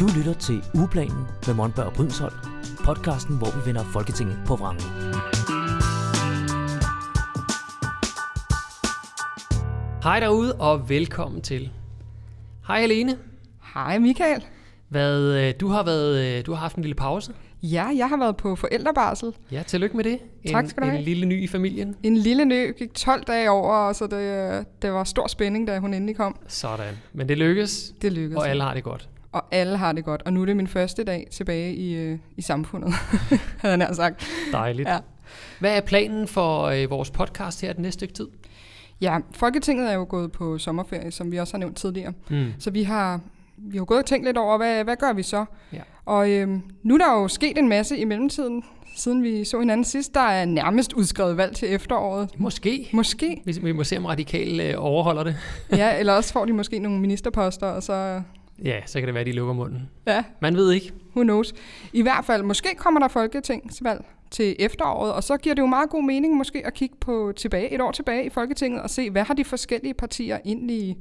Du lytter til Ugeplanen med Monberg og Brydensholt, podcasten, hvor vi vender Folketinget på vrangen. Hej derude, og velkommen til. Hej Helene. Hej Michael. Hvad, øh, du har været, øh, du har haft en lille pause. Ja, jeg har været på forældrebarsel. Ja, tillykke med det. En, Tak skal du have. En lille ny i familien. En lille nø gik 12 dage over, så det, det var stor spænding, da hun endelig kom. Sådan. Men det lykkes, Det lykkedes. og alle har det godt. Og alle har det godt. Og nu er det min første dag tilbage i, øh, i samfundet, havde jeg nær sagt. Dejligt. Ja. Hvad er planen for øh, vores podcast her den næste stykke tid? ja, Folketinget er jo gået på sommerferie, som vi også har nævnt tidligere. Mm. Så vi har, vi har gået og tænkt lidt over, hvad, hvad gør vi så? Ja. Og øhm, nu er der jo sket en masse i mellemtiden, siden vi så hinanden sidst. Der er nærmest udskrevet valg til efteråret. Måske. Måske. Vi, vi må se, om radikal øh, overholder det. Ja, eller også får de måske nogle ministerposter, og så... Ja, så kan det være, at de lukker munden. Ja, Man ved ikke. who knows. I hvert fald, måske kommer der folketingsvalg til efteråret, og så giver det jo meget god mening måske at kigge på tilbage, et år tilbage i Folketinget og se, hvad har de forskellige partier egentlig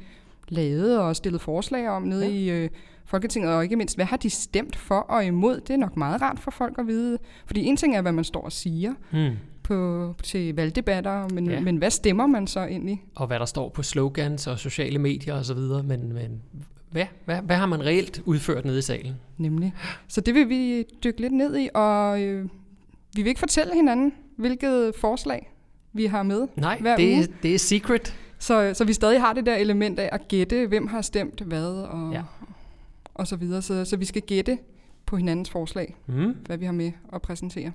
lavet og stillet forslag om nede Ja. i øh, Folketinget, og ikke mindst, hvad har de stemt for og imod? Det er nok meget rart for folk at vide. Fordi en ting er, hvad man står og siger Mm. på, til valgdebatter, men, Ja. men hvad stemmer man så egentlig? Og hvad der står på slogans og sociale medier og så videre. Men, men hvad, hvad, hvad har man reelt udført nede i salen? Nemlig. Så det vil vi dykke lidt ned i, og øh, vi vil ikke fortælle hinanden, hvilket forslag vi har med. Nej, Hver det, uge. er- det er secret. Så, så vi stadig har det der element af at gætte, hvem har stemt hvad, og, Ja. og så videre. Så, så vi skal gætte på hinandens forslag, Mm. hvad vi har med at præsentere.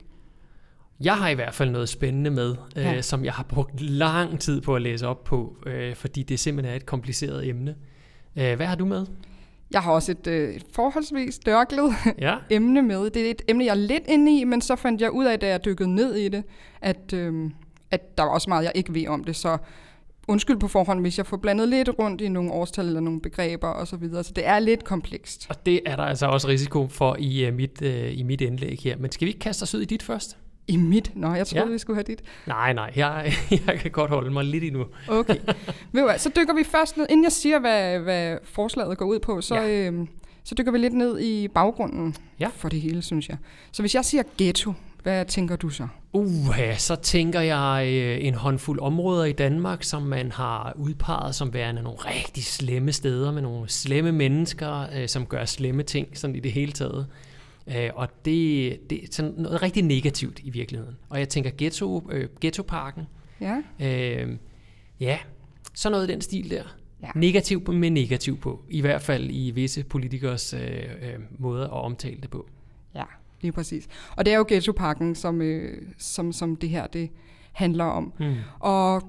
Jeg har i hvert fald noget spændende med, øh, Ja. som jeg har brugt lang tid på at læse op på, øh, fordi det simpelthen er et kompliceret emne. Øh, hvad har du med? Jeg har også et øh, forholdsvis dørklet Ja, emne med. Det er et emne, jeg er lidt inde i, men så fandt jeg ud af, da jeg dykkede ned i det, at, øh, at der var også meget, jeg ikke ved om det. Så undskyld på forhånd, hvis jeg får blandet lidt rundt i nogle årstal eller nogle begreber osv. Så, videre. så det er lidt komplekst. og det er der altså også risiko for i, uh, mit, uh, i mit indlæg her. Men skal vi ikke kaste os ud i dit først? I mit? Nå, jeg troede, Ja. vi skulle have dit. Nej, nej, jeg, jeg kan godt holde mig lidt endnu. Okay. Ved du så dykker vi først ned, inden jeg siger, hvad, hvad forslaget går ud på, så, Ja. øhm, så dykker vi lidt ned i baggrunden Ja. for det hele, synes jeg. Så hvis jeg siger ghetto, hvad tænker du så? Uha, så tænker jeg øh, en håndfuld områder i Danmark, som man har udpeget som værende nogle rigtig slemme steder med nogle slemme mennesker, øh, som gør slemme ting sådan i det hele taget. Øh, og det, det er sådan noget rigtig negativt i virkeligheden. Og jeg tænker ghetto, øh, ghettoparken, Ja, øh, ja, sådan noget i den stil der. Ja. Negativ på- med negativ på. I hvert fald i visse politikers øh, øh, måder at omtale det på. ja, lige præcis. Og det er jo ghettopakken, som, øh, som, som det her det handler om. Hmm. Og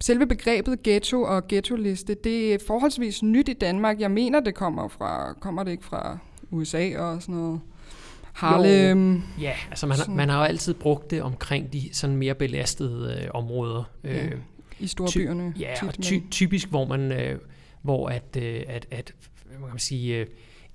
selve begrebet ghetto og ghettoliste, det er forholdsvis nyt i Danmark. Jeg mener, det kommer fra, kommer det ikke fra USA og sådan noget? Harlem. Ja, altså man, man har jo altid brugt det omkring de sådan mere belastede øh, områder. Ja, Øh, i storbyerne. ja, tit, og ty, typisk hvor man, øh, hvor at, øh, at, at hvad kan man sige, øh,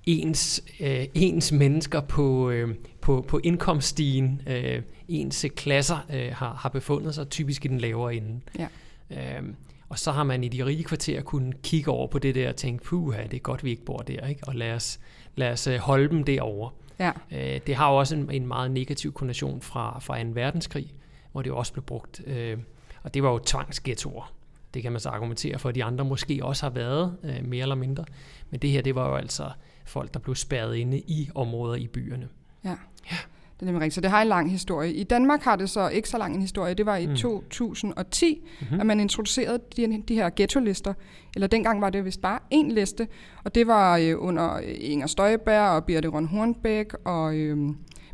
ens, øh, ens mennesker på, øh, på, på indkomststigen, øh, ens klasser øh, har, har befundet sig typisk i den lavere ende. Ja. Øhm, og så har man i de rige kvarterer kunnet kigge over på det der og tænke, puha, det er godt, vi ikke bor der, ikke? og lad os, lad os øh, holde dem derovre. Ja, Øh, det har jo også en, en meget negativ konnotation fra, fra 2. verdenskrig, hvor det også blev brugt. Øh, og det var jo tvangsghettoer. Det kan man så argumentere for, at de andre måske også har været, øh, mere eller mindre. Men det her, det var jo altså folk, der blev spærret inde i områder i byerne. Ja, det er nemlig rigtigt. Så det har en lang historie. I Danmark har det så ikke så lang en historie. Det var i Mm. mm. 2010, Mhm. mm-hmm. at man introducerede de, de her ghetto-lister. Eller dengang var det vist bare én liste. Og det var øh, under øh, Inger Støjberg og Birte Røn Hornbæk og øh,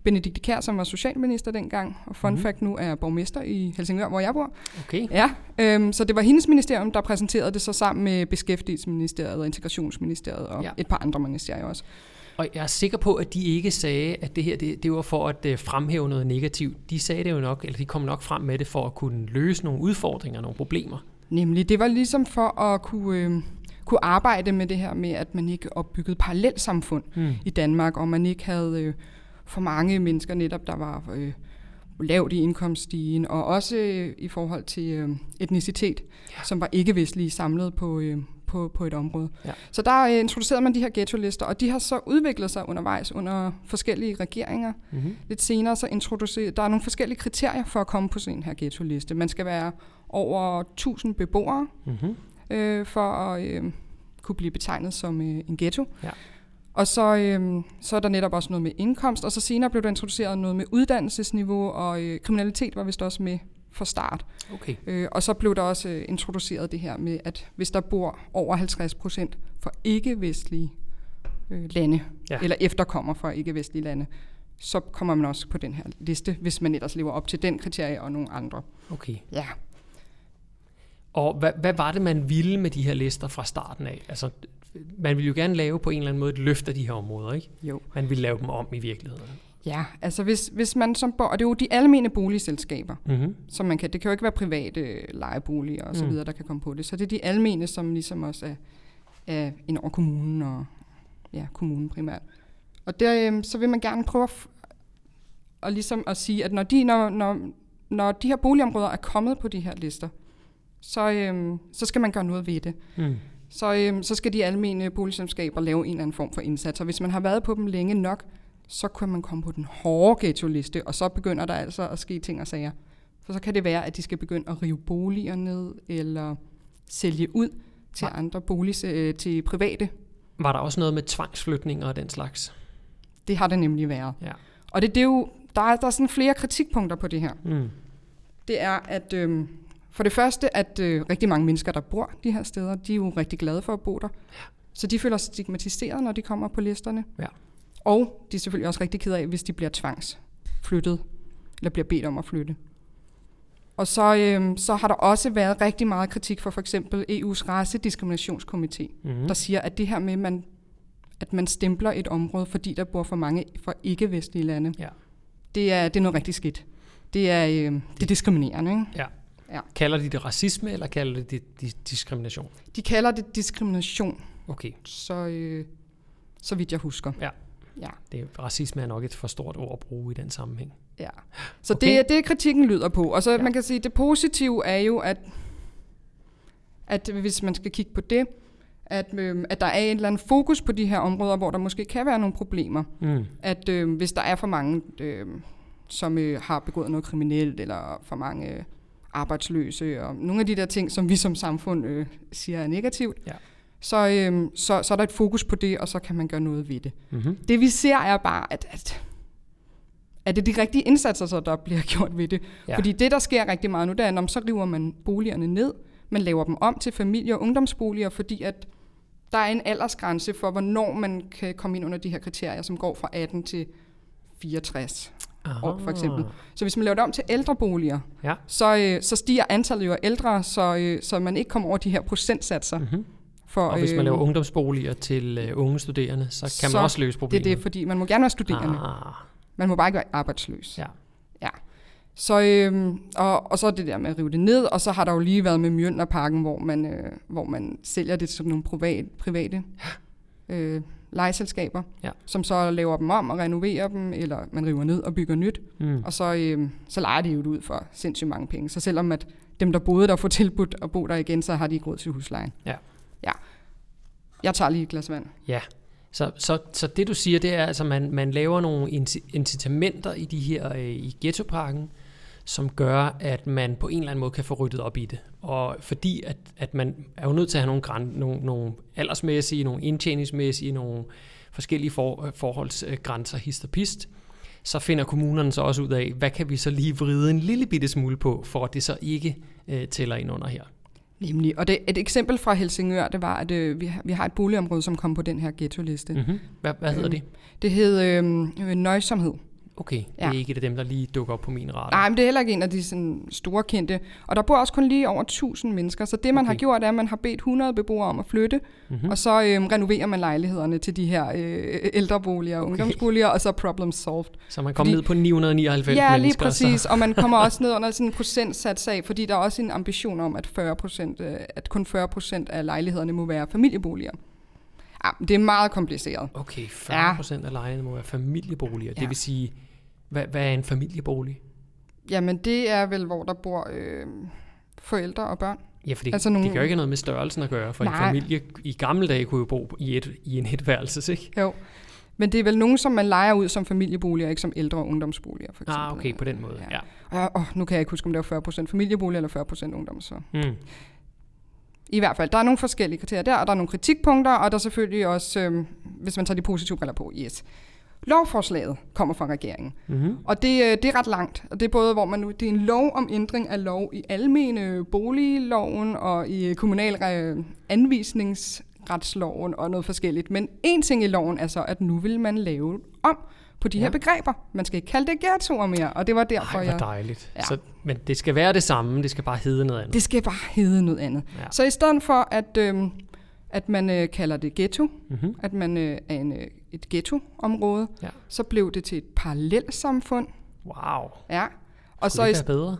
Benedikte Kær, som var socialminister dengang. Og fun Mhm. mm-hmm. fact nu er borgmester i Helsingør, hvor jeg bor. Okay. Ja, øhm, så det var hendes ministerium, der præsenterede det så sammen med Beskæftigelsesministeriet og Integrationsministeriet og ja. et par andre ministerier også. Og jeg er sikker på, at de ikke sagde, at det her det, det var for at øh, fremhæve noget negativt. De sagde det jo nok, eller de kom nok frem med det for at kunne løse nogle udfordringer, nogle problemer. Nemlig, det var ligesom for at kunne, øh, kunne arbejde med det her med, at man ikke opbyggede parallelsamfund Hmm. i Danmark, og man ikke havde øh, for mange mennesker netop, der var øh, lavt i indkomststigen, og også øh, i forhold til øh, etnicitet, ja. som var ikke-vestlige samlet på, øh, på, på et område. Ja. Så der øh, introducerede man de her ghetto-lister, og de har så udviklet sig undervejs under forskellige regeringer. Mm-hmm. Lidt senere så introducerer der er nogle forskellige kriterier for at komme på sådan en her ghetto-liste. Man skal være over 1000 beboere Mm-hmm. øh, for at øh, kunne blive betegnet som øh, en ghetto. Ja. Og så, øh, så er der netop også noget med indkomst, og så senere blev der introduceret noget med uddannelsesniveau, og øh, kriminalitet var vist også med fra start. Okay. Øh, og så blev der også øh, introduceret det her med, at hvis der bor over 50 procent for ikke-vestlige øh, lande, Ja. eller efterkommer fra ikke-vestlige lande, så kommer man også på den her liste, hvis man ellers lever op til den kriterie og nogle andre. Okay. Ja. Og hvad, hvad var det, man ville med de her lister fra starten af? Altså, man ville jo gerne lave på en eller anden måde et løft af de her områder, ikke? Jo. Man ville lave dem om i virkeligheden. Ja, altså hvis, hvis man som bor, og det er jo de almene boligselskaber, Mm-hmm. som man kan, det kan jo ikke være private øh, lejeboliger og så Mm. videre, der kan komme på det. Så det er de almene, som ligesom også er, er ind over kommunen og ja, kommunen primært. Og der, øh, så vil man gerne prøve at, f- at, ligesom at sige, at når de, når, når, når de her boligområder er kommet på de her lister, så, øh, så skal man gøre noget ved det. Mm. Så, øh, så skal de almene boligselskaber lave en eller anden form for indsats. Og hvis man har været på dem længe nok, så kan man komme på den hårde ghetto-liste, og så begynder der altså at ske ting og sager. For så kan det være, at de skal begynde at rive boliger ned, eller sælge ud til andre boligs, øh, til private. Var der også noget med tvangsflytninger og den slags? Det har det nemlig været. Ja. Og det, det er jo, der er, der er sådan flere kritikpunkter på det her. Mm. Det er, at øh, for det første, at øh, rigtig mange mennesker, der bor de her steder, de er jo rigtig glade for at bo der. Så de føler sig stigmatiseret, når de kommer på listerne. Ja. Og de er selvfølgelig også rigtig ked af, hvis de bliver tvangsflyttet, eller bliver bedt om at flytte. Og så, øh, så har der også været rigtig meget kritik for for eksempel EU's racediskriminationskomité, Mm. der siger, at det her med, man, at man stempler et område, fordi der bor for mange fra ikke-vestlige lande, Ja. det, er, det er noget rigtig skidt. Det er, øh, det er diskriminerende. Ikke? Ja. Ja. Kalder de det racisme, eller kalder de det di- diskrimination? De kalder det diskrimination, Okay, så, øh, så vidt jeg husker. Ja. Ja, det, racisme er nok et for stort ord at bruge i den sammenhæng. ja. Så Okay. det er det, kritikken lyder på. Og så Ja. ja. man kan sige, det positive er jo, at, at hvis man skal kigge på det, at, øh, at der er en eller anden fokus på de her områder, hvor der måske kan være nogle problemer. Mm. At øh, hvis der er for mange, øh, som øh, har begået noget kriminelt, eller for mange øh, arbejdsløse, og nogle af de der ting, som vi som samfund øh, siger er negativt, Ja. Så, øh, så, så er der et fokus på det, og så kan man gøre noget ved det. Mm-hmm. Det vi ser er bare, at, at, at det er de rigtige indsatser, så der bliver gjort ved det. Ja. Fordi det, der sker rigtig meget nu, det er, at så river man boligerne ned, man laver dem om til familie- og ungdomsboliger, fordi at der er en aldersgrænse for, hvornår man kan komme ind under de her kriterier, som går fra 18 til 64 år, for eksempel. Så hvis man laver det om til ældreboliger, Ja. så, øh, så stiger antallet jo af ældre, så, øh, så man ikke kommer over de her procentsatser. Mm-hmm. For, Og hvis man øh, laver ungdomsboliger til øh, unge studerende, så kan Så man også løse Det problemet. er det, fordi man må gerne være studerende. Ah, Man må bare ikke være arbejdsløs. Ja. ja. Så, øhm, og, og så er det der med at rive det ned, og så har der jo lige været med Mjølnerparken, hvor man, øh, hvor man sælger det til nogle privat, private øh, lejeselskaber, Ja. som så laver dem om og renoverer dem, eller man river ned og bygger nyt, mm. og så, øh, så lejer de jo det ud for sindssygt mange penge. Så selvom at dem, der boede der, får tilbudt at bo der igen, så har de ikke råd til huslejen. Ja. Ja. Jeg tager lige et glas vand. Ja, så, så, så det du siger, det er altså, man, man laver nogle incitamenter i de her øh, i ghettoparken, som gør, at man på en eller anden måde kan få ryddet op i det. Og fordi at, at man er jo nødt til at have nogle, græn, nogle, nogle aldersmæssige, nogle indtjeningsmæssige, nogle forskellige for, øh, forholdsgrænser, øh, hist og pist, så finder kommunerne så også ud af, hvad kan vi så lige vride en lille bitte smule på, for at det så ikke øh, tæller ind under her. Nemlig. Og det, et eksempel fra Helsingør, det var, at øh, vi, har- vi har et boligområde, som kom på den her ghetto-liste. Mm. Mm-hmm. Hvad, hvad hedder det? Det hed øh, øh, nøjsomhed. Okay, det er Ja. ikke et af dem, der lige dukker op på min radar. Nej, men det er heller ikke en af de sådan, store kendte. Og der bor også kun lige over 1000 mennesker. Så det, man Okay. har gjort, er, at man har bedt 100 beboere om at flytte. Mm-hmm. Mm. Og så øh, renoverer man lejlighederne til de her øh, ældreboliger og Okay. ungdomsboliger, og så problem solved. Så man kommer ned på 999 ja, lige mennesker. præcis. Så, Og man kommer også ned under sådan en procentsats af, fordi der er også en ambition om, at, 40% øh, at kun 40 procent af lejlighederne må være familieboliger. Ja, det er meget kompliceret. okay, 40 procent af lejerne må være familieboliger. Ja. Ja. Det vil sige, hvad, hvad er en familiebolig? Jamen, det er vel, hvor der bor øh, forældre og børn. Ja, for det, Altså nogle- det jo ikke noget med størrelsen at gøre, for Nej. en familie i gamle dage kunne jo bo i, et, i en etværelses, ikke? Jo. Men det er vel nogen, som man leger ud som familieboliger, ikke som ældre og ungdomsboliger, for eksempel. Ah, okay, på den måde, ja. ja. Og, og nu kan jeg ikke huske, om det var 40% familieboliger eller 40% ungdom. Så. Mm. I hvert fald, der er nogle forskellige kriterier der, og der er nogle kritikpunkter, og der er selvfølgelig også, øhm, hvis man tager de positive briller på, yes. Lovforslaget kommer fra regeringen, Mm-hmm. og det, øh, det er ret langt. Og det er både, hvor man nu, det er en lov om ændring af lov i almene boligloven og i kommunal øh, anvisningsretsloven og noget forskelligt. Men en ting i loven er så, at nu vil man lave om på de ja. Her begreber. Man skal ikke kalde det ghettoer mere, og det var derfor, Ej, hvor jeg... dejligt. Ja. Så, men det skal være det samme, det skal bare hedde noget andet. Det skal bare hedde noget andet. Ja. Så i stedet for, at, øhm, at man øh, kalder det ghetto, Mm-hmm. at man øh, er en, øh, et ghettoområde, Ja. så blev det til et parallelsamfund. Wow. Ja. Og Og så, det være bedre?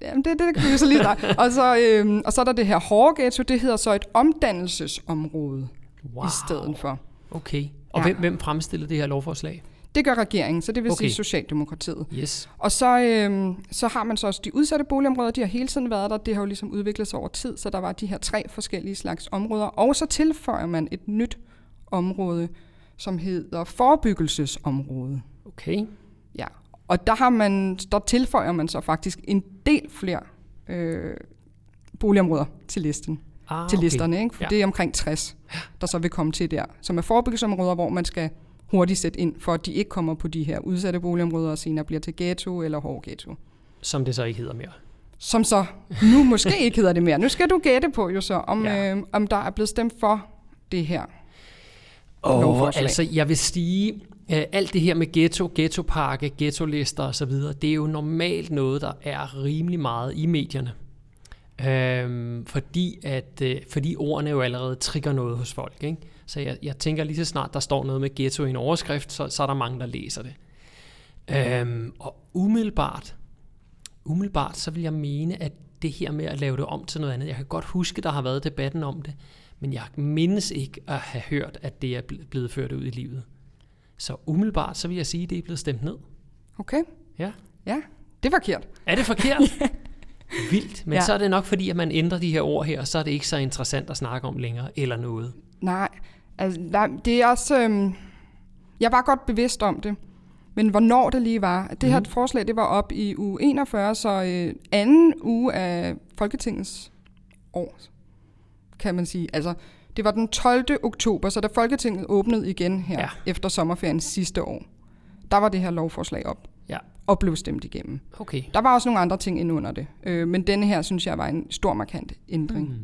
jamen det, det kan vi så lige der. og, så, øhm, og så er der det her hårde ghetto, det hedder så et omdannelsesområde Wow. i stedet for. Okay. Og Ja. hvem, hvem fremstillede det her lovforslag? Det gør regeringen, så det vil. Okay. sige Socialdemokratiet. Yes. Og så, øhm, så har man så også de udsatte boligområder, de har hele tiden været der. Det har jo ligesom udviklet sig over tid, så der var de her tre forskellige slags områder. Og så tilføjer man et nyt område, som hedder forebyggelsesområde. Okay. Ja. Og der, har man, der tilføjer man så faktisk en del flere øh, boligområder til listen. Ah, til okay. listerne, ikke? for ja. Det er omkring 60, der så vil komme til der, som er forebyggelsesområder, hvor man skal hurtigt sætte ind, for at de ikke kommer på de her udsatte boligområder og senere bliver til ghetto eller hård ghetto. Som det så ikke hedder mere. Som så nu måske ikke hedder det mere. Nu skal du gætte på jo så, om. Ja. øh, om der er blevet stemt for det her. Og altså, jeg vil sige, øh, alt det her med ghetto, ghettopakke, ghettolister osv., det er jo normalt noget, der er rimelig meget i medierne. Øhm, fordi, at, øh, fordi ordene jo allerede trigger noget hos folk. Ikke? Så jeg, jeg tænker lige så snart, der står noget med ghetto i en overskrift, så, så er der mange, der læser det. Øhm, og umiddelbart, umiddelbart, så vil jeg mene, at det her med at lave det om til noget andet, jeg kan godt huske, der har været debatten om det, men jeg mindes ikke at have hørt, at det er ble- blevet ført ud i livet. Så umiddelbart, så vil jeg sige, at det er blevet stemt ned. Okay? Ja. Ja, det er forkert. Er det forkert? Vildt, men Ja. så er det nok fordi, at man ændrer de her ord her, og så er det ikke så interessant at snakke om længere, eller noget. Nej, altså, nej det er også... Øhm, jeg var godt bevidst om det, men hvornår det lige var. Det her Mhm. forslag, det var op i uge 41, så øh, anden uge af Folketingets år, kan man sige. Altså, det var den 12. oktober, så da Folketinget åbnede igen her ja. Efter sommerferien sidste år, der var det her lovforslag op Ja. og blev stemt igennem. Okay. Der var også nogle andre ting ind under det, øh, men denne her, synes jeg, var en stor markant ændring. Mm.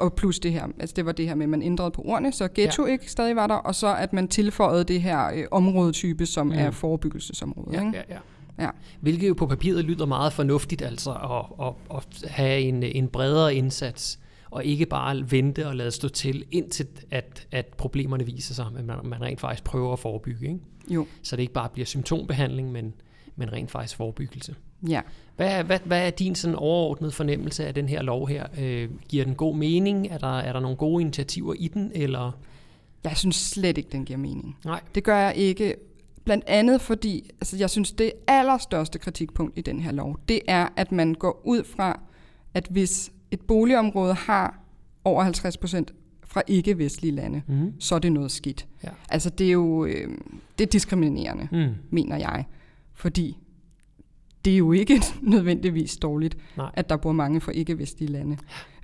Og plus det her, altså det var det her med, at man ændrede på ordene, så ghetto ja. ikke stadig var der, og så at man tilføjede det her øh, områdetype, som mm. Mm. er forebyggelsesområde. Ja, ikke? ja, ja. Ja. Hvilket jo på papiret lyder meget fornuftigt, altså at, at, at have en, en bredere indsats, og ikke bare vente og lade stå til, indtil at, at problemerne viser sig, at man, man rent faktisk prøver at forebygge. Ikke? Jo, Så det ikke bare bliver symptombehandling, men, men rent faktisk forebyggelse. ja. Hvad, hvad, hvad er din sådan overordnede fornemmelse af den her lov her? Øh, giver den god mening? Er der, er der nogle gode initiativer i den? Eller? Jeg synes slet ikke, den giver mening. Nej. Det gør jeg ikke. Blandt andet fordi, altså jeg synes, det allerstørste kritikpunkt i den her lov, det er, at man går ud fra, at hvis et boligområde har over 50 procent fra ikke-vestlige lande, Mm. så er det noget skidt. Ja. Altså det er jo øh, det er diskriminerende, Mm. mener jeg. Fordi det er jo ikke nødvendigvis dårligt, Nej. at der bor mange fra ikke-vestlige lande.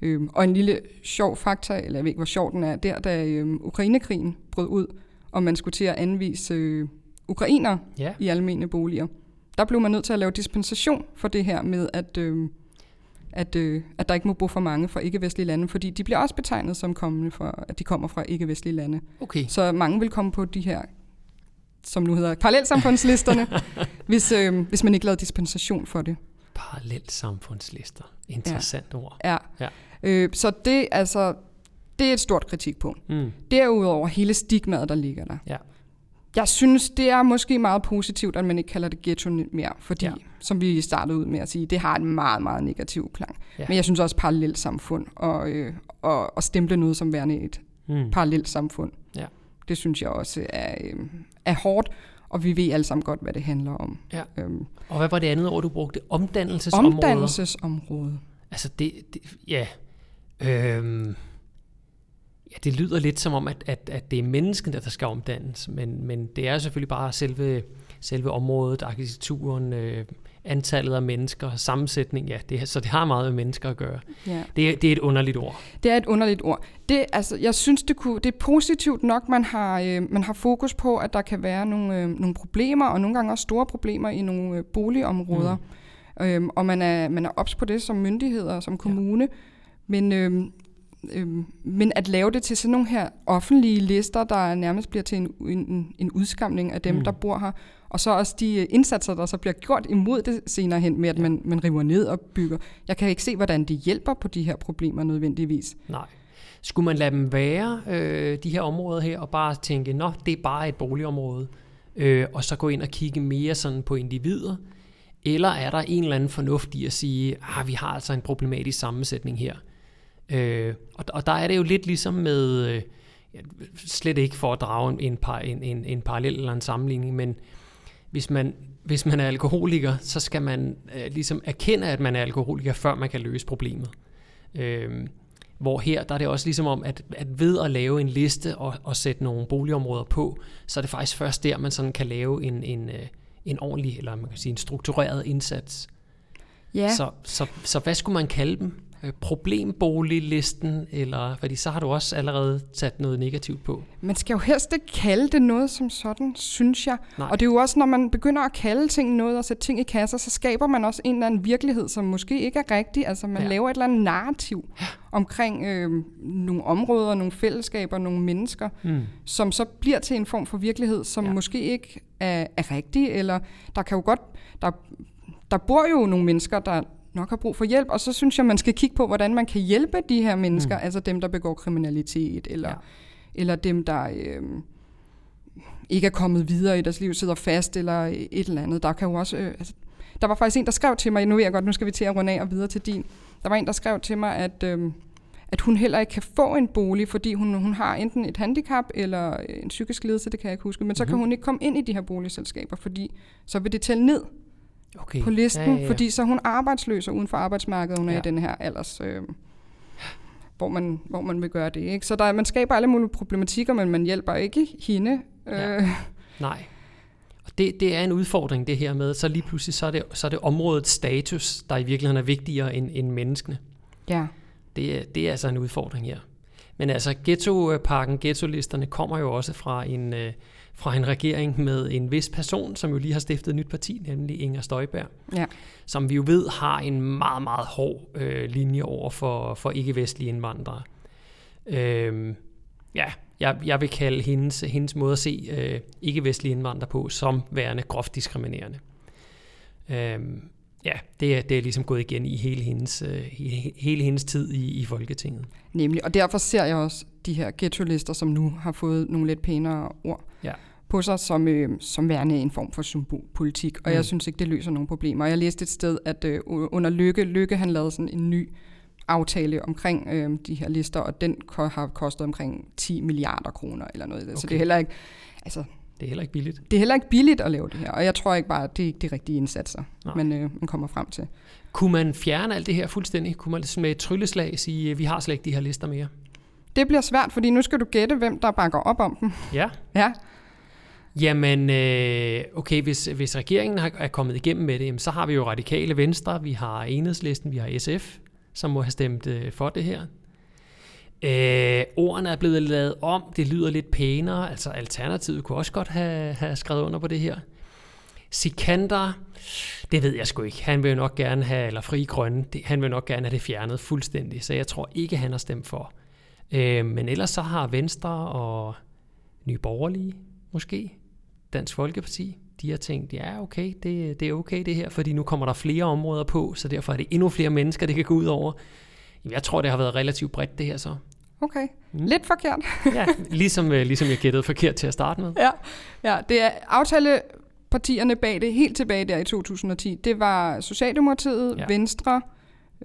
Øhm, og en lille sjov fakta, eller jeg ved ikke, hvor sjov den er, der da øhm, Ukrainekrigen brød ud, og man skulle til at anvise øh, ukrainer Ja. i almene boliger, der blev man nødt til at lave dispensation for det her med, at, øh, at, øh, at der ikke må bo for mange fra ikke-vestlige lande, fordi de bliver også betegnet som kommende fra, at de kommer fra ikke-vestlige lande. Okay. Så mange vil komme på de her, som nu hedder parallelsamfundslisterne, hvis, øh, hvis man ikke lavede dispensation for det. Parallelt samfundslister. Interessant ja. ord. Ja. Ja. Øh, så det, altså, det er et stort kritikpunkt. Mm. Derudover hele stigmaet, der ligger der. Ja. Jeg synes, det er måske meget positivt, at man ikke kalder det ghetto mere, fordi, ja. Som vi startede ud med at sige, det har en meget, meget negativ klang. Ja. Men jeg synes også parallelt samfund, og, øh, og, og stemple noget som værende et Mm. parallelt samfund, Ja. det synes jeg også er, øh, er hårdt, og vi ved alle sammen godt, hvad det handler om. Ja. Øhm, Og hvad var det andet ord, du brugte? Omdannelsesområder? omdannelsesområde. Altså det, det, ja, Øhm, ja, det lyder lidt som om, at, at, at det er menneskene, der skal omdannes, men, men det er selvfølgelig bare selve, selve området, arkitekturen, øh, antallet af mennesker, sammensætning, ja, det, så det har meget med mennesker at gøre. Ja. Det, det er et underligt ord. Det er et underligt ord. Det, altså, jeg synes, det, kunne, det er positivt nok, man har, øh, man har fokus på, at der kan være nogle, øh, nogle problemer, og nogle gange også store problemer i nogle øh, boligområder. Mm. Øhm, og man er, man er ops på det som myndigheder, som kommune. Ja. Men, øhm, øhm, men at lave det til sådan nogle her offentlige lister, der nærmest bliver til en, en, en udskamning af dem, mm. der bor her, og så også de øh, indsatser, der så bliver gjort imod det senere hen med, at man, man river ned og bygger. Jeg kan ikke se, hvordan de hjælper på de her problemer nødvendigvis. Nej. Skulle man lade dem være, øh, de her områder her, og bare tænke, nå, det er bare et boligområde, øh, og så gå ind og kigge mere sådan på individer, eller er der en eller anden fornuft i at sige, ah, vi har altså en problematisk sammensætning her. Øh, og, og der er det jo lidt ligesom med, øh, slet ikke for at drage en, en, par, en, en, en parallel eller en sammenligning, men hvis man, hvis man er alkoholiker, så skal man øh, ligesom erkende, at man er alkoholiker, før man kan løse problemet. Øh, hvor her, der er det også ligesom om, at, at ved at lave en liste og, og sætte nogle boligområder på, så er det faktisk først der, man sådan kan lave en, en, øh, en ordentlig, eller man kan sige en struktureret indsats. Ja. Så, så, så hvad skulle man kalde dem? Øh, problemboliglisten, eller fordi så har du også allerede sat noget negativt på. Man skal jo helst ikke kalde det noget som sådan, synes jeg. Nej. Og det er jo også, når man begynder at kalde ting noget og sætte ting i kasser, så skaber man også en eller anden virkelighed, som måske ikke er rigtig. Altså man Ja. laver et eller andet narrativ ja. omkring øh, nogle områder, nogle fællesskaber, nogle mennesker, Mm. som så bliver til en form for virkelighed, som ja. måske ikke er, er rigtig, eller der kan jo godt, der, der bor jo nogle mennesker, der nok har brug for hjælp, og så synes jeg, man skal kigge på, hvordan man kan hjælpe de her mennesker, Mm. mm. altså dem, der begår kriminalitet, eller, Ja. eller dem, der øh, ikke er kommet videre i deres liv, sidder fast, eller et eller andet. Der kan jo også... Øh, altså, der var faktisk en, der skrev til mig, nu ved jeg godt, nu skal vi til at runde af og videre til din. Der var en, der skrev til mig, at, øh, at hun heller ikke kan få en bolig, fordi hun, hun har enten et handicap eller en psykisk lidelse, det kan jeg ikke huske, men så mm-hmm. kan Mhm. hun ikke komme ind i de her boligselskaber, fordi så vil det tælle ned Okay. på listen, Ja, ja, ja. fordi så er hun arbejdsløs og uden for arbejdsmarkedet, hun er Ja. i den her alders, øh, hvor, man, hvor man vil gøre det. Ikke? Så der, man skaber alle mulige problematikker, men man hjælper ikke hende. Ja. Øh, Nej. Og det, det er en udfordring, det her med, så lige pludselig så er, det, så er det områdets status, der i virkeligheden er vigtigere end, end menneskene. ja. Det, er- det er altså en udfordring her. Men altså, ghettopakken, ghetto-listerne kommer jo også fra en, øh, fra en regering med en vis person, som jo lige har stiftet et nyt parti, nemlig Inger Støjberg, Ja. som vi jo ved har en meget, meget hård øh, linje over for, for ikke-vestlige indvandrere. Øhm, ja, jeg, jeg vil kalde hendes, hendes måde at se øh, ikke-vestlige indvandrere på som værende groft diskriminerende. Øhm, ja, det er, det er ligesom gået igen i hele hendes, øh, hele hendes tid i, i Folketinget. Nemlig, og derfor ser jeg også de her ghetto-lister, som nu har fået nogle lidt pænere ord Ja. på sig, som, øh, som værende en form for symbolpolitik. Og Mm. jeg synes ikke, det løser nogen problemer. Jeg læste et sted, at øh, under Lykke, Lykke han lavede sådan en ny aftale omkring øh, de her lister, og den ko- har kostet omkring 10 milliarder kroner eller noget. Okay. Så det er heller ikke, altså, Det er heller ikke billigt. det er heller ikke billigt at lave det her, og jeg tror ikke bare, at det er ikke de rigtige indsatser, Nej. man, øh, man kommer frem til. Kunne man fjerne alt det her fuldstændig? Kunne man med et trylleslag sige, at vi har slet ikke de her lister mere? Det bliver svært, fordi nu skal du gætte, hvem der bakker op om dem. Ja. Ja, Jamen, øh, okay, hvis, hvis regeringen har, er kommet igennem med det, så har vi jo radikale venstre, vi har enhedslisten, vi har SF, som må have stemt øh, for det her. Øh, ordene er blevet lavet om, det lyder lidt pænere, altså Alternativet kunne også godt have, have skrevet under på det her. Sikander, det ved jeg sgu ikke. Han vil jo nok gerne have, eller Fri Grønne, det, han vil nok gerne have det fjernet fuldstændig, så jeg tror ikke, han har stemt for. Øh, men ellers så har Venstre og Nye Borgerlige måske, Dansk Folkeparti, de har tænkt, ja okay, det, det er okay det her, fordi nu kommer der flere områder på, så derfor er det endnu flere mennesker, det kan gå ud over. Jeg tror, det har været relativt bredt det her så. okay. Mm. Lidt forkert. Ja, ligesom, øh, ligesom jeg gættede forkert til at starte med. Ja, ja det er aftalepartierne bag det helt tilbage der i 2010. Det var Socialdemokratiet, ja. Venstre,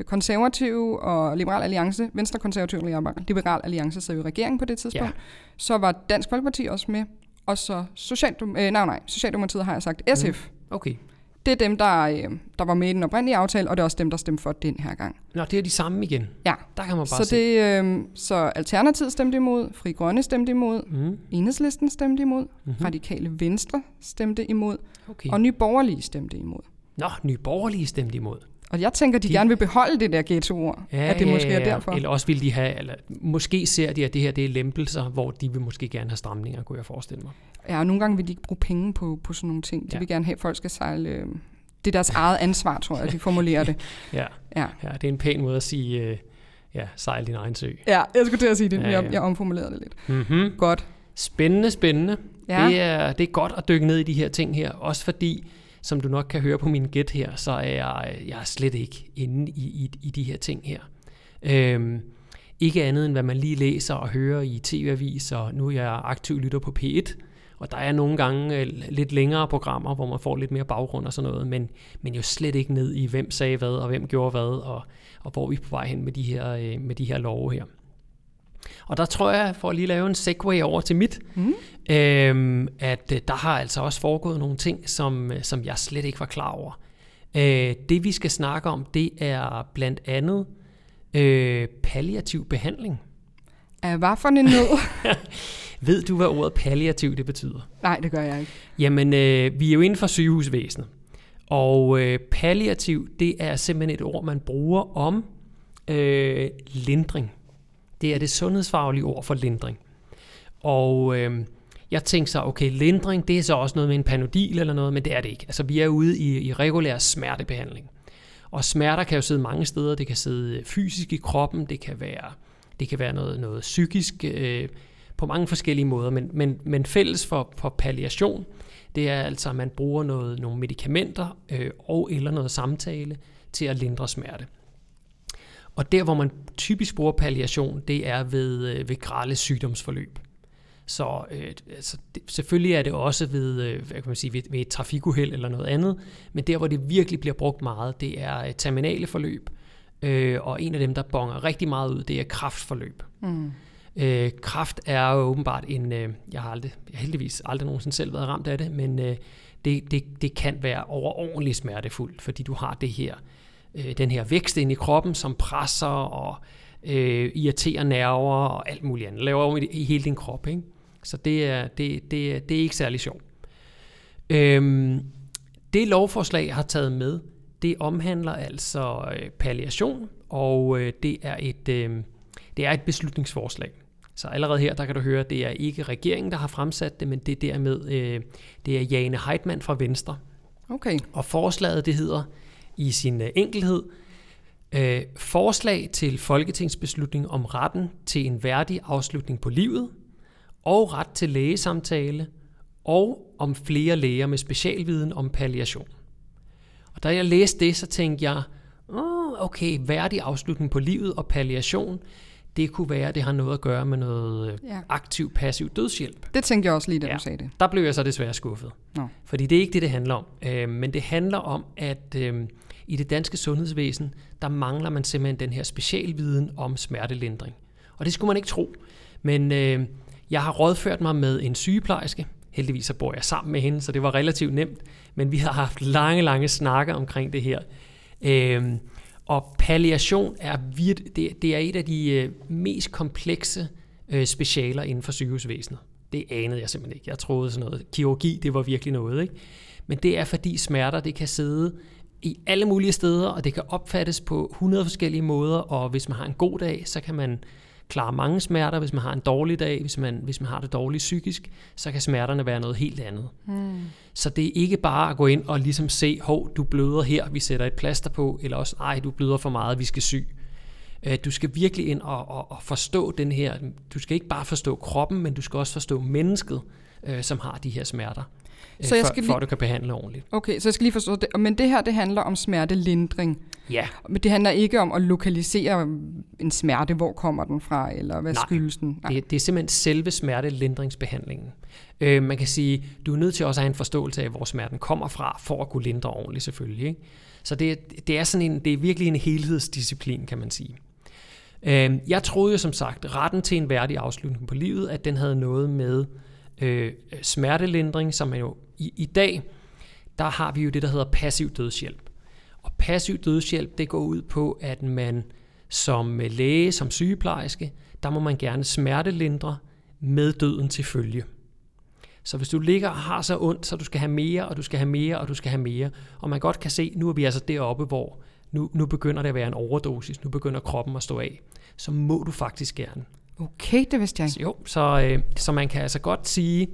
Konservative og Liberal Alliance. Venstre, Konservative og Liberal- Alliance sad jo i regeringen på det tidspunkt. Ja. Så var Dansk Folkeparti også med. Og så Socialdem- øh, nej, nej, Socialdemokratiet har jeg sagt SF. Mm. Okay, Det det er dem, der, øh, der var med i den oprindelige aftale, og det er også dem, der stemte for den her gang. Nå, det er de samme igen. Ja. Der kan man bare Så, se. det, øh, så Alternativet stemte imod, Fri Grønne stemte imod, Mm, Enhedslisten stemte imod, mm-hmm. Radikale Venstre stemte imod, Okay. og Nye Borgerlige stemte imod. Nå, Nye Borgerlige stemte imod. Og jeg tænker, de, De- gerne vil beholde det der ghetto-ord. Ja, at det ja, måske ja, er derfor. Eller også vil de have, eller måske ser de, at det her det er lempelser, hvor de vil måske gerne have stramninger, kunne jeg forestille mig. Ja, og nogle gange vil de ikke bruge penge på, på sådan nogle ting. De Ja. vil gerne have, at folk skal sejle... Øh, det er deres eget ansvar, tror jeg, de formulerer det. Ja, Ja. ja det er en pæn måde at sige, øh, ja, sejl din egen sø. ja, jeg skulle til at sige det, Ja, ja. jeg, jeg omformulerede det lidt. Mm-hmm. Godt. Spændende, spændende. Ja. Det, er, det er godt at dykke ned i de her ting her, også fordi, som du nok kan høre på min gæt her, så er jeg, jeg er slet ikke inde i, i, i de her ting her. Øhm, ikke andet end hvad man lige læser og hører i tv-avis, og nu er jeg aktiv lytter på P1, og der er nogle gange øh, lidt længere programmer, hvor man får lidt mere baggrund og sådan noget, men, men jo slet ikke ned i, hvem sagde hvad, og hvem gjorde hvad, og, og hvor vi er på vej hen med de her, øh, med de her love her. Og der tror jeg, for at lige lave en segue over til mit, Mm. øhm, at øh, der har altså også foregået nogle ting, som, øh, som jeg slet ikke var klar over. Øh, det vi skal snakke om, det er blandt andet øh, palliativ behandling. Er hvad for en nød? Ved du, hvad ordet palliativ det betyder? Nej, det gør jeg ikke. Jamen, øh, vi er jo inden for sygehusvæsenet, og øh, palliativ, det er simpelthen et ord, man bruger om øh, lindring. Det er det sundhedsfaglige ord for lindring. Og øh, jeg tænkte så, okay, lindring, det er så også noget med en panodil eller noget, men det er det ikke. Altså, vi er ude i, i regulær smertebehandling. Og smerter kan jo sidde mange steder. Det kan sidde øh, fysisk i kroppen, det kan være, det kan være noget, noget psykisk, øh, på mange forskellige måder. Men, men, men fælles for, for palliation, det er altså, at man bruger noget, nogle medicamenter øh, og eller noget samtale til at lindre smerte. Og der, hvor man typisk bruger palliation, det er ved, øh, ved grælde sygdomsforløb. Så øh, altså, det, selvfølgelig er det også ved, øh, hvad kan man sige, ved, ved et trafikuheld eller noget andet, men der, hvor det virkelig bliver brugt meget, det er øh, terminale forløb, øh, og en af dem, der bonger rigtig meget ud, det er kraftforløb. Mm. Øh, kraft er jo åbenbart en, øh, jeg har aldrig, jeg har heldigvis aldrig nogensinde selv været ramt af det, men øh, det, det, det kan være overordentligt smertefuldt, fordi du har det her, øh, den her vækst ind i kroppen, som presser og øh, irriterer nerver og alt muligt andet, laver om i, i hele din krop. Ikke? Så det er, det, det, det er ikke særlig sjovt. Øhm, det lovforslag, jeg har taget med, det omhandler altså øh, palliation, og øh, det er et øh, det er et beslutningsforslag. Så allerede her, der kan du høre, at det er ikke regeringen, der har fremsat det, men det er dermed, øh, det er Jane Heitmann fra Venstre. Okay. Og forslaget, det hedder i sin øh, enkelhed, øh, forslag til folketingsbeslutning om retten til en værdig afslutning på livet, og ret til lægesamtale, og om flere læger med specialviden om palliation. Og da jeg læste det, så tænkte jeg, oh, okay, værdig afslutning på livet og palliation, det kunne være, at det har noget at gøre med noget øh, Ja. aktiv, passiv dødshjælp. Det tænkte jeg også lige, da Ja. du sagde det. Der blev jeg så desværre skuffet. Nå. Fordi det er ikke det, det handler om. Øh, men det handler om, at øh, i det danske sundhedsvæsen, der mangler man simpelthen den her specialviden om smertelindring. Og det skulle man ikke tro. Men øh, jeg har rådført mig med en sygeplejerske. Heldigvis så bor jeg sammen med hende, så det var relativt nemt. Men vi har haft lange, lange snakker omkring det her. Øh, og palliation er, virt, det, det er et af de øh, mest komplekse øh, specialer inden for sygehusvæsenet. Det anede jeg simpelthen ikke. Jeg troede sådan noget. Kirurgi, det var virkelig noget. Ikke? Men det er fordi smerter, det kan sidde i alle mulige steder, og det kan opfattes på 100 forskellige måder, og hvis man har en god dag, så kan man klare mange smerter. Hvis man har en dårlig dag, hvis man, hvis man har det dårligt psykisk, så kan smerterne være noget helt andet. Hmm. Så det er ikke bare at gå ind og ligesom se, hov, du bløder her, vi sætter et plaster på, eller også, ej, du bløder for meget, vi skal sy. Øh, Du skal virkelig ind og, og, og forstå den her, du skal ikke bare forstå kroppen, men du skal også forstå mennesket, øh, som har de her smerter, øh, Så jeg for, skal for lige- at du kan behandle ordentligt. Okay, så jeg skal lige forstå det. Men det her, det handler om smertelindring. Ja, Men det handler ikke om at lokalisere en smerte. Hvor kommer den fra, eller hvad Nej, skyldes den? det, det er simpelthen selve smertelindringsbehandlingen. Øh, man kan sige, du er nødt til også at have en forståelse af, hvor smerten kommer fra, for at kunne lindre ordentligt selvfølgelig. Ikke? Så det, det, er sådan en, det er virkelig en helhedsdisciplin, kan man sige. Øh, jeg troede jo som sagt, retten til en værdig afslutning på livet, at den havde noget med øh, smertelindring, som man jo i, i dag der har vi jo det, der hedder passiv dødshjælp. Og passiv dødshjælp, det går ud på, at man som øh, læge, som sygeplejerske, der må man gerne smertelindre med døden til følge. Så hvis du ligger og har så ondt, så du skal have mere, og du skal have mere, og du skal have mere, og man godt kan se, nu er vi altså deroppe, hvor nu, nu begynder det at være en overdosis, nu begynder kroppen at stå af, så må du faktisk gerne. Okay, det vidste jeg ikke. Jo, så, øh, så man kan altså godt sige,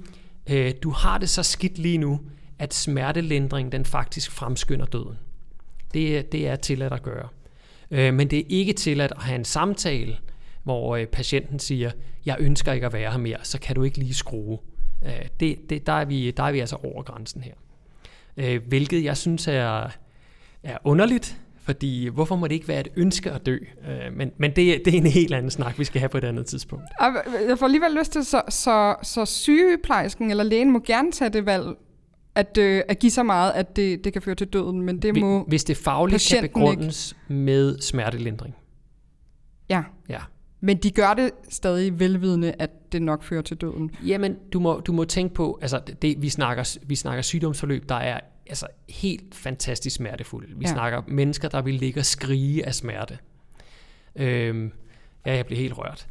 øh, du har det så skidt lige nu, at smertelindring den faktisk fremskynder døden. Det, det er tilladt at gøre. Øh, men det er ikke tilladt at have en samtale, hvor øh, patienten siger, jeg ønsker ikke at være her mere, så kan du ikke lige skrue. Øh, det, det, der, er vi, der er vi altså over grænsen her. Øh, hvilket jeg synes er, er underligt, fordi hvorfor må det ikke være et ønske at dø? Øh, men men det, det er en helt anden snak, vi skal have på et andet tidspunkt. Jeg får alligevel lyst til, så, så, så sygeplejersken eller lægen må gerne tage det valg, at, øh, at give så meget, at det, det kan føre til døden, men det må Hvis det fagligt kan begrundes ikke. med smertelindring. Ja. Ja. Men de gør det stadig velvidende, at det nok fører til døden. Jamen, du må, du må tænke på, altså det, vi, snakker, vi snakker sygdomsforløb, der er altså helt fantastisk smertefulde. Vi ja. snakker mennesker, der vil ligge og skrige af smerte. Øhm, ja, jeg bliver helt rørt.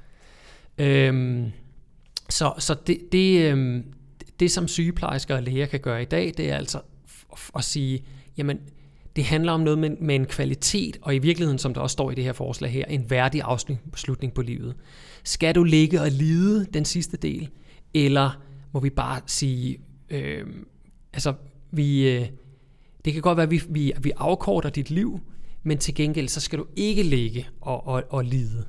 Øhm, så så det, det, øhm, det, som sygeplejersker og læger kan gøre i dag, det er altså at sige, jamen, det handler om noget med, med en kvalitet, og i virkeligheden, som der også står i det her forslag her, en værdig afslutning på livet. Skal du ligge og lide den sidste del, eller må vi bare sige, øh, altså vi, øh, det kan godt være, at vi, vi, vi afkorter dit liv, men til gengæld, så skal du ikke ligge og, og, og lide.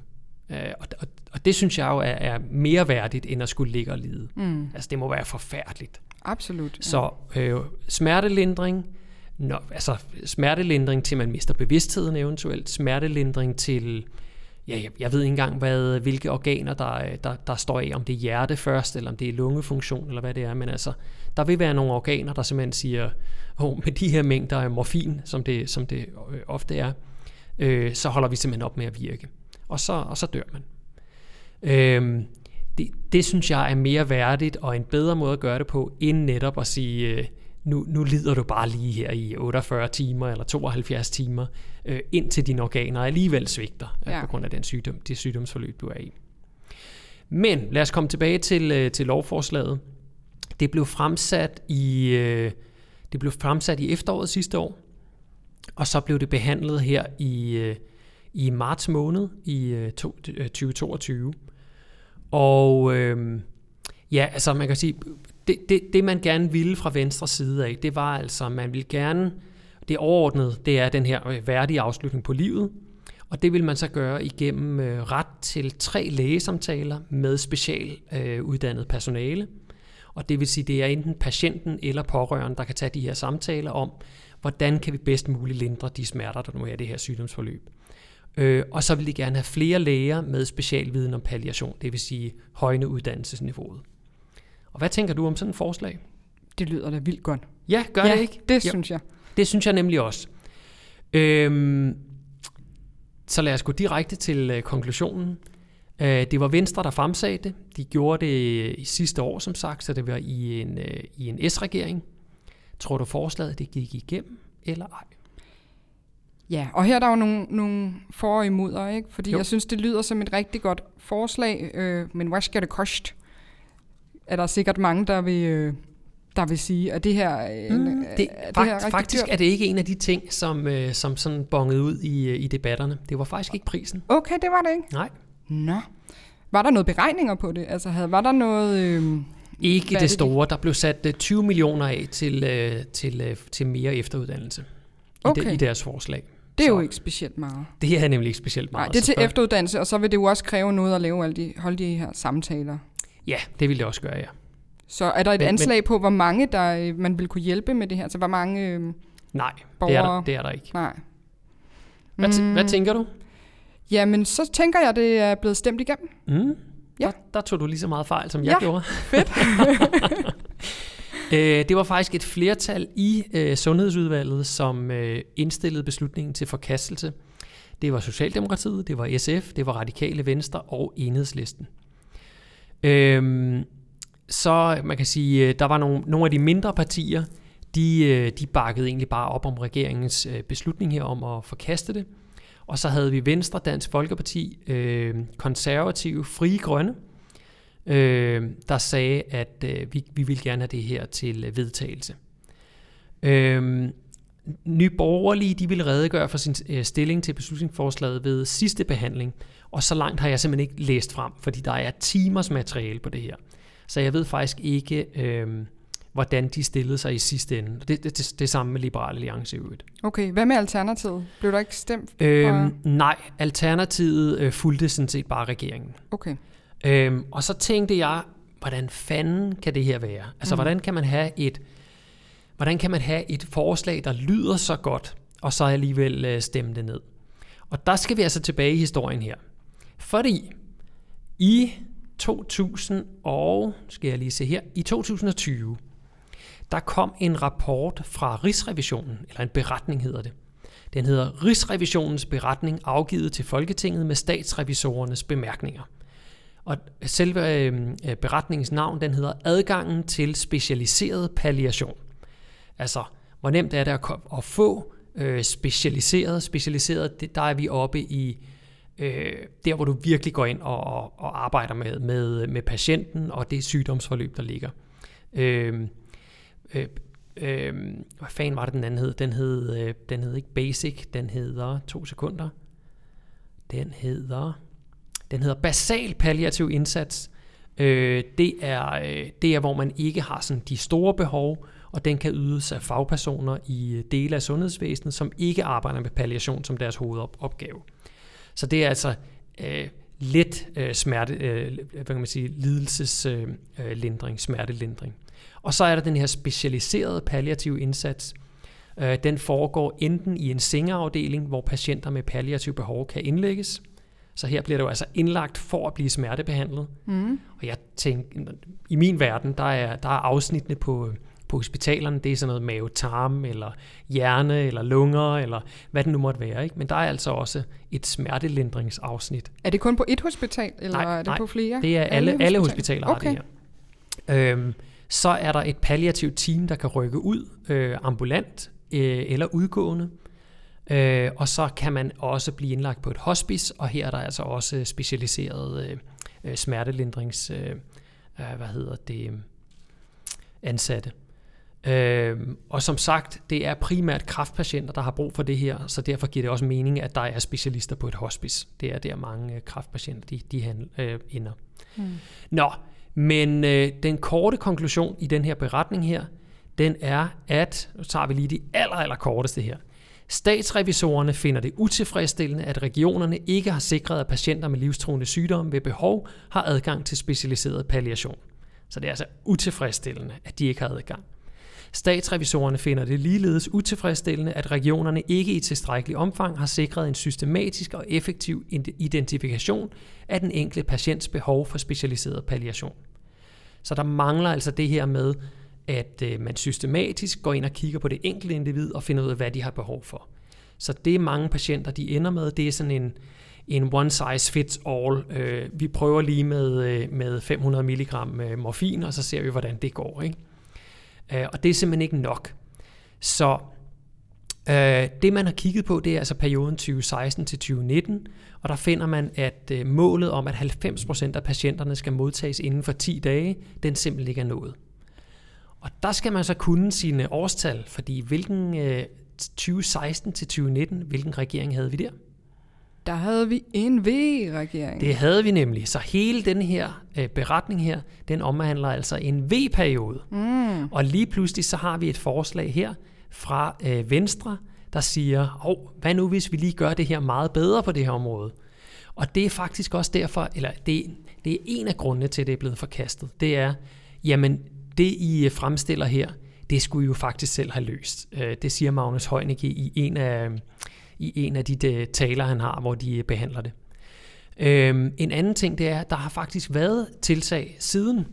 Øh, og, og, og det synes jeg jo er, er mere værdigt, end at skulle ligge og lide. Mm. Altså det må være forfærdeligt. Absolut. Ja. Så øh, smertelindring, Nå, altså smertelindring til man mister bevidstheden eventuelt, smertelindring til, ja, jeg, jeg ved ikke engang, hvad, hvilke organer, der, der, der står af, om det er hjerte først, eller om det er lungefunktion, eller hvad det er, men altså, der vil være nogle organer, der simpelthen siger, oh, med de her mængder af morfin, som det, som det øh, ofte er, øh, så holder vi simpelthen op med at virke. Og så, og så dør man. Øh, det, det synes jeg er mere værdigt og en bedre måde at gøre det på, end netop at sige, øh, nu, nu lider du bare lige her i 48 timer eller 72 timer, øh, indtil dine organer alligevel svigter øh, ja. på grund af den sygdom, det sygdomsforløb, du er i. Men lad os komme tilbage til, øh, til lovforslaget. Det blev fremsat i øh, det blev fremsat i efteråret sidste år, og så blev det behandlet her i, øh, i marts måned i øh, to, øh, 2022. Og øh, ja, altså man kan sige, det, det, det man gerne ville fra venstre side af, det var altså, man ville gerne, det overordnede, det er den her øh, værdige afslutning på livet, og det vil man så gøre igennem øh, ret til tre lægesamtaler med specialuddannet øh, personale. Og det vil sige, det er enten patienten eller pårørende, der kan tage de her samtaler om, hvordan kan vi bedst muligt lindre de smerter, der nu er i det her sygdomsforløb. Øh, og så vil de gerne have flere læger med specialviden om palliation, det vil sige højne uddannelsesniveauet. Og hvad tænker du om sådan et forslag? Det lyder da vildt godt. Ja, gør ja, det ikke? det jo. synes jeg. Det synes jeg nemlig også. Øhm, så lad os gå direkte til øh, konklusionen. Øh, det var Venstre, der fremsagde det. De gjorde det i sidste år, som sagt, så det var i en, øh, i en S-regering. Tror du forslaget, det gik igennem, eller ej? Ja, og her er der jo nogle, nogle for og imod, ikke? Fordi jo. jeg synes, det lyder som et rigtig godt forslag, øh, men hvad skal det koste? Er der sikkert mange, der vil, øh, der vil sige, at det her, øh, mm, det, er det her Faktisk dyrt? er det ikke en af de ting, som, øh, som sådan bongede ud i, i debatterne. Det var faktisk ikke prisen. Okay, det var det ikke? Nej. Nå. Var der noget beregninger på det? Altså, havde, var der noget... Øh, ikke det store. Der blev sat 20 millioner af til, til, til mere efteruddannelse okay. i, de, i deres forslag. Det er så. jo ikke specielt meget. Det er nemlig ikke specielt meget. Nej, det er til efteruddannelse, og så vil det jo også kræve noget at lave alle de, holde de her samtaler. Ja, det vil det også gøre, ja. Så er der et men, anslag men, på, hvor mange der øh, man vil kunne hjælpe med det her? Altså, hvor mange øh, Nej, borgere? det er, der, det er der ikke. Nej. Hvad, mm. hvad tænker du? Jamen, så tænker jeg, at det er blevet stemt igennem. Mm. Ja. Der, der tog du lige så meget fejl, som jeg ja, gjorde. fedt. øh, det var faktisk et flertal i øh, Sundhedsudvalget, som øh, indstillede beslutningen til forkastelse. Det var Socialdemokratiet, det var SF, det var Radikale Venstre og Enhedslisten. Øhm, så man kan sige, øh, der var nogle, nogle af de mindre partier, de, øh, de bakkede egentlig bare op om regeringens øh, beslutning her om at forkaste det. Og så havde vi Venstre, Dansk Folkeparti, øh, konservative, frie grønne, øh, der sagde, at øh, vi, vi vil gerne have det her til vedtagelse. Øh, Nye Borgerlige, de vil redegøre for sin øh, stilling til beslutningsforslaget ved sidste behandling, og så langt har jeg simpelthen ikke læst frem, fordi der er timers materiale på det her. Så jeg ved faktisk ikke, øh, hvordan de stillede sig i sidste ende. Det, det, det, det samme med Liberale Alliance i øvrigt. Okay, hvad med Alternativet? Blev der ikke stemt? Øhm, nej, Alternativet øh, fulgte sådan set bare regeringen. Okay. Øhm, og så tænkte jeg, hvordan fanden kan det her være? Altså, mm. hvordan kan man have et hvordan kan man have et forslag, der lyder så godt, og så alligevel øh, stemme det ned? Og der skal vi altså tilbage i historien her. Fordi i 2000 og, skal jeg lige se her, i 2020, der kom en rapport fra Rigsrevisionen, eller en beretning hedder det. Den hedder Rigsrevisionens beretning afgivet til Folketinget med statsrevisorernes bemærkninger. Og selve øhm, øh, beretningens navn, den hedder Adgangen til specialiseret palliation. Altså, hvor nemt er det at, at få øh, specialiseret. Specialiseret, det, der er vi oppe i øh, der, hvor du virkelig går ind og, og, og arbejder med, med, med patienten og det sygdomsforløb, der ligger. Øhm, øh, øh, øh, hvad fanden var det, den anden hed? Den hed, øh, den hed ikke Basic, den hedder, to sekunder, den hedder, den hedder Basal Palliativ Indsats. Øh, det, er, øh, det er, hvor man ikke har sådan de store behov, og den kan ydes af fagpersoner i øh, dele af sundhedsvæsenet, som ikke arbejder med palliation som deres hovedopgave. Så det er altså øh, let øh, smerte, øh, hvad kan man sige, lidelseslindring, øh, smertelindring. Og så er der den her specialiserede palliative indsats. Øh, den foregår enten i en sengeafdeling, hvor patienter med palliativ behov kan indlægges. Så her bliver jo altså indlagt for at blive smertebehandlet. Mm. Og jeg tænker, i min verden, der er, der er afsnittene på, på hospitalerne, det er sådan noget mave-tarm, eller hjerne, eller lunger, eller hvad det nu måtte være. Ikke? Men der er altså også et smertelindringsafsnit. Er det kun på et hospital, eller nej, er det nej, på flere? det er alle, alle, alle hospitaler okay. har det her. Øhm, så er der et palliativt team, der kan rykke ud øh, ambulant øh, eller udgående. Øh, og så kan man også blive indlagt på et hospice, og her er der altså også specialiseret øh, øh smertelindrings, øh, øh, hvad hedder det, ansatte. Øh, og som sagt, det er primært kraftpatienter, der har brug for det her, så derfor giver det også mening, at der er specialister på et hospice. Det er der mange øh, kraftpatienter, de, de handler, øh, ender. Mm. Nå, men øh, den korte konklusion i den her beretning her, den er, at, nu tager vi lige de aller, aller korteste her, Statsrevisorerne finder det utilfredsstillende, at regionerne ikke har sikret, at patienter med livstruende sygdomme ved behov har adgang til specialiseret palliation. Så det er altså utilfredsstillende, at de ikke har adgang. Statsrevisorerne finder det ligeledes utilfredsstillende, at regionerne ikke i tilstrækkelig omfang har sikret en systematisk og effektiv identifikation af den enkelte patients behov for specialiseret palliation. Så der mangler altså det her med, at øh, man systematisk går ind og kigger på det enkelte individ og finder ud af, hvad de har behov for. Så det mange patienter, de ender med, det er sådan en, en one size fits all. Øh, vi prøver lige med, øh, med 500 mg øh, morfin, og så ser vi, hvordan det går. Ikke? Øh, og det er simpelthen ikke nok. Så øh, det man har kigget på, det er altså perioden 2016 til 2019, og der finder man, at øh, målet om, at 90% af patienterne skal modtages inden for 10 dage, den simpelthen ikke er nået. Og der skal man så kunne sine årstal, fordi hvilken øh, 2016 til 2019, hvilken regering havde vi der? Der havde vi en V-regering. Det havde vi nemlig. Så hele den her øh, beretning her, den omhandler altså en V-periode. Mm. Og lige pludselig så har vi et forslag her fra øh, Venstre, der siger, oh, hvad nu hvis vi lige gør det her meget bedre på det her område? Og det er faktisk også derfor, eller det, det er en af grundene til, at det er blevet forkastet. Det er, jamen det I fremstiller her, det skulle I jo faktisk selv have løst. Øh, det siger Magnus Heunicke i en af i en af de taler, han har, hvor de øh, behandler det. Øhm, en anden ting, det er, at der har faktisk været tiltag siden.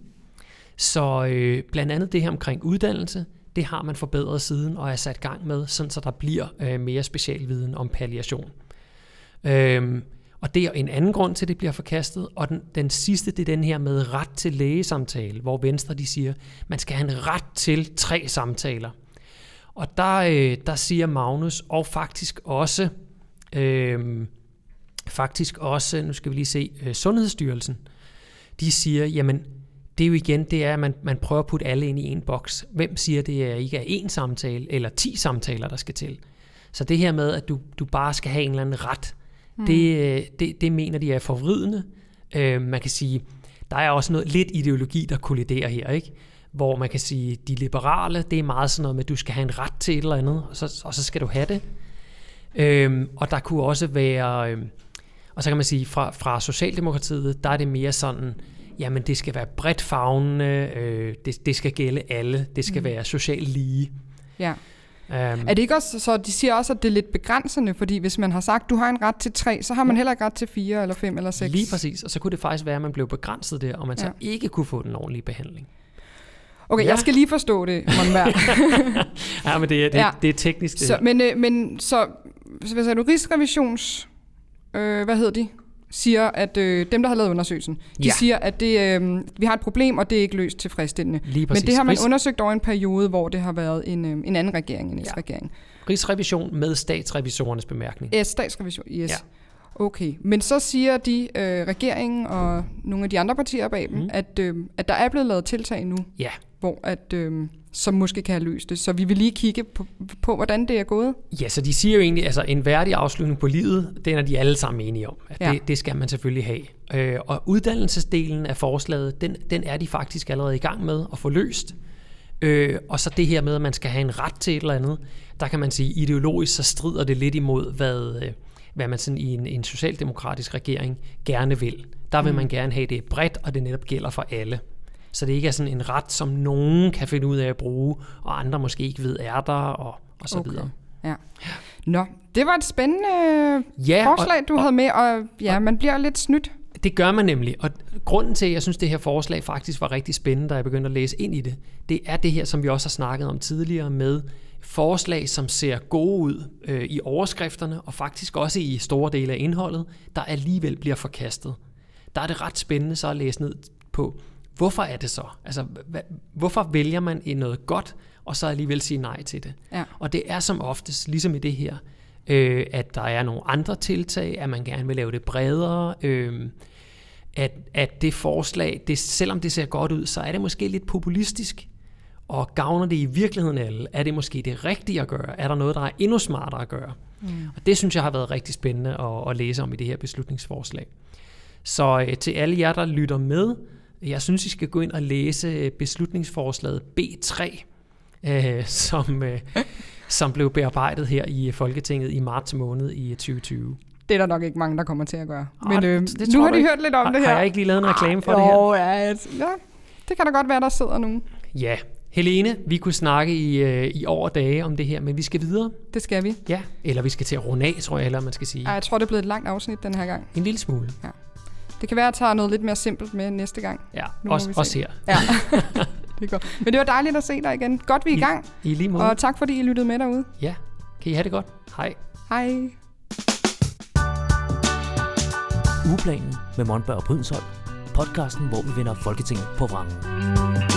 Så øh, blandt andet det her omkring uddannelse, det har man forbedret siden og er sat gang med, sådan så der bliver øh, mere specialviden om palliation. Øhm, og det er en anden grund til, at det bliver forkastet. Og den, den sidste, det er den her med ret til lægesamtale, hvor Venstre de siger, man skal have en ret til tre samtaler. Og der, øh, der siger Magnus, og faktisk også, øh, faktisk også, nu skal vi lige se, øh, Sundhedsstyrelsen, de siger, jamen, det er jo igen, det er, at man, man prøver at putte alle ind i en boks. Hvem siger, det er ikke er én samtale, eller ti samtaler, der skal til? Så det her med, at du, du bare skal have en eller anden ret, mm. det, øh, det, det mener de er forvridende. Øh, man kan sige, der er også noget lidt ideologi, der kolliderer her, ikke? Hvor man kan sige, de liberale, det er meget sådan noget med, at du skal have en ret til et eller andet, og så, og så skal du have det. Øh, og der kunne også være, øh, og så kan man sige, fra, fra Socialdemokratiet, der er det mere sådan, jamen det skal være bredt fagnende, øh, det, det skal gælde alle, det skal mm. være socialt lige. Ja. Um, er det ikke også, så de siger også, at det er lidt begrænsende, fordi hvis man har sagt, du har en ret til tre, så har man heller ikke ret til fire, eller fem, eller seks. Lige præcis, og så kunne det faktisk være, at man blev begrænset der, og man så ja. ikke kunne få den ordentlige behandling. Okay, ja. jeg skal lige forstå det, Monberg. ja, men det er, det, ja. det er teknisk. Det så, men, øh, men så, hvad sagde du, Rigsrevisions, øh, hvad hedder de? siger, at øh, dem, der har lavet undersøgelsen, de ja. siger, at det, øh, vi har et problem, og det er ikke løst tilfredsstillende. Lige Men det har man undersøgt over en periode, hvor det har været en, øh, en anden regering, en ja. regering. Rigsrevision med statsrevisorernes bemærkning. Ja, statsrevision, yes. Ja. Okay, men så siger de, øh, regeringen og nogle af de andre partier bag dem, mm. at, øh, at der er blevet lavet tiltag nu, ja. Hvor at, øh, som måske kan have løst det. Så vi vil lige kigge på, på, hvordan det er gået. Ja, så de siger jo egentlig, altså en værdig afslutning på livet, den er de alle sammen enige om. At ja. det, det skal man selvfølgelig have. Øh, og uddannelsesdelen af forslaget, den, den er de faktisk allerede i gang med at få løst. Øh, og så det her med, at man skal have en ret til et eller andet, der kan man sige, ideologisk så strider det lidt imod, hvad, øh, hvad man sådan i en, en socialdemokratisk regering gerne vil. Der vil mm. man gerne have det bredt, og det netop gælder for alle så det ikke er sådan en ret, som nogen kan finde ud af at bruge, og andre måske ikke ved er der, og, og så okay. videre. Ja. Nå, det var et spændende ja, forslag, og, du og, havde med, og ja, og, man bliver lidt snydt. Det gør man nemlig, og grunden til, at jeg synes, det her forslag faktisk var rigtig spændende, da jeg begyndte at læse ind i det, det er det her, som vi også har snakket om tidligere med forslag, som ser gode ud øh, i overskrifterne, og faktisk også i store dele af indholdet, der alligevel bliver forkastet. Der er det ret spændende så at læse ned på, hvorfor er det så? Altså, hvorfor vælger man i noget godt, og så alligevel sige nej til det? Ja. Og det er som oftest, ligesom i det her, øh, at der er nogle andre tiltag, at man gerne vil lave det bredere, øh, at, at det forslag, det, selvom det ser godt ud, så er det måske lidt populistisk, og gavner det i virkeligheden alle? Er det måske det rigtige at gøre? Er der noget, der er endnu smartere at gøre? Mm. Og det synes jeg har været rigtig spændende at, at læse om i det her beslutningsforslag. Så øh, til alle jer, der lytter med, jeg synes, I skal gå ind og læse beslutningsforslaget B3, øh, som, øh, som blev bearbejdet her i Folketinget i marts måned i 2020. Det er der nok ikke mange, der kommer til at gøre. Men Arh, øh, det nu har de hørt lidt om har, det her. Har jeg ikke lige lavet en reklame for Arh, det her? Jo, ja, ja, det kan da godt være, der sidder nogen. Ja, Helene, vi kunne snakke i, øh, i over dage om det her, men vi skal videre. Det skal vi. Ja, eller vi skal til at runde af, tror jeg, eller man skal sige. Ja, jeg tror, det er blevet et langt afsnit den her gang. En lille smule. Ja. Det kan være, at jeg tager noget lidt mere simpelt med næste gang. Ja, også, også her. Ja. det er godt. Men det var dejligt at se dig igen. Godt, vi er i gang. I, i lige måde. Og tak, fordi I lyttede med derude. Ja, kan I have det godt. Hej. Hej. Ugeplanen med Monberg og Brydensholt. Podcasten, hvor vi vender Folketinget på vrangen.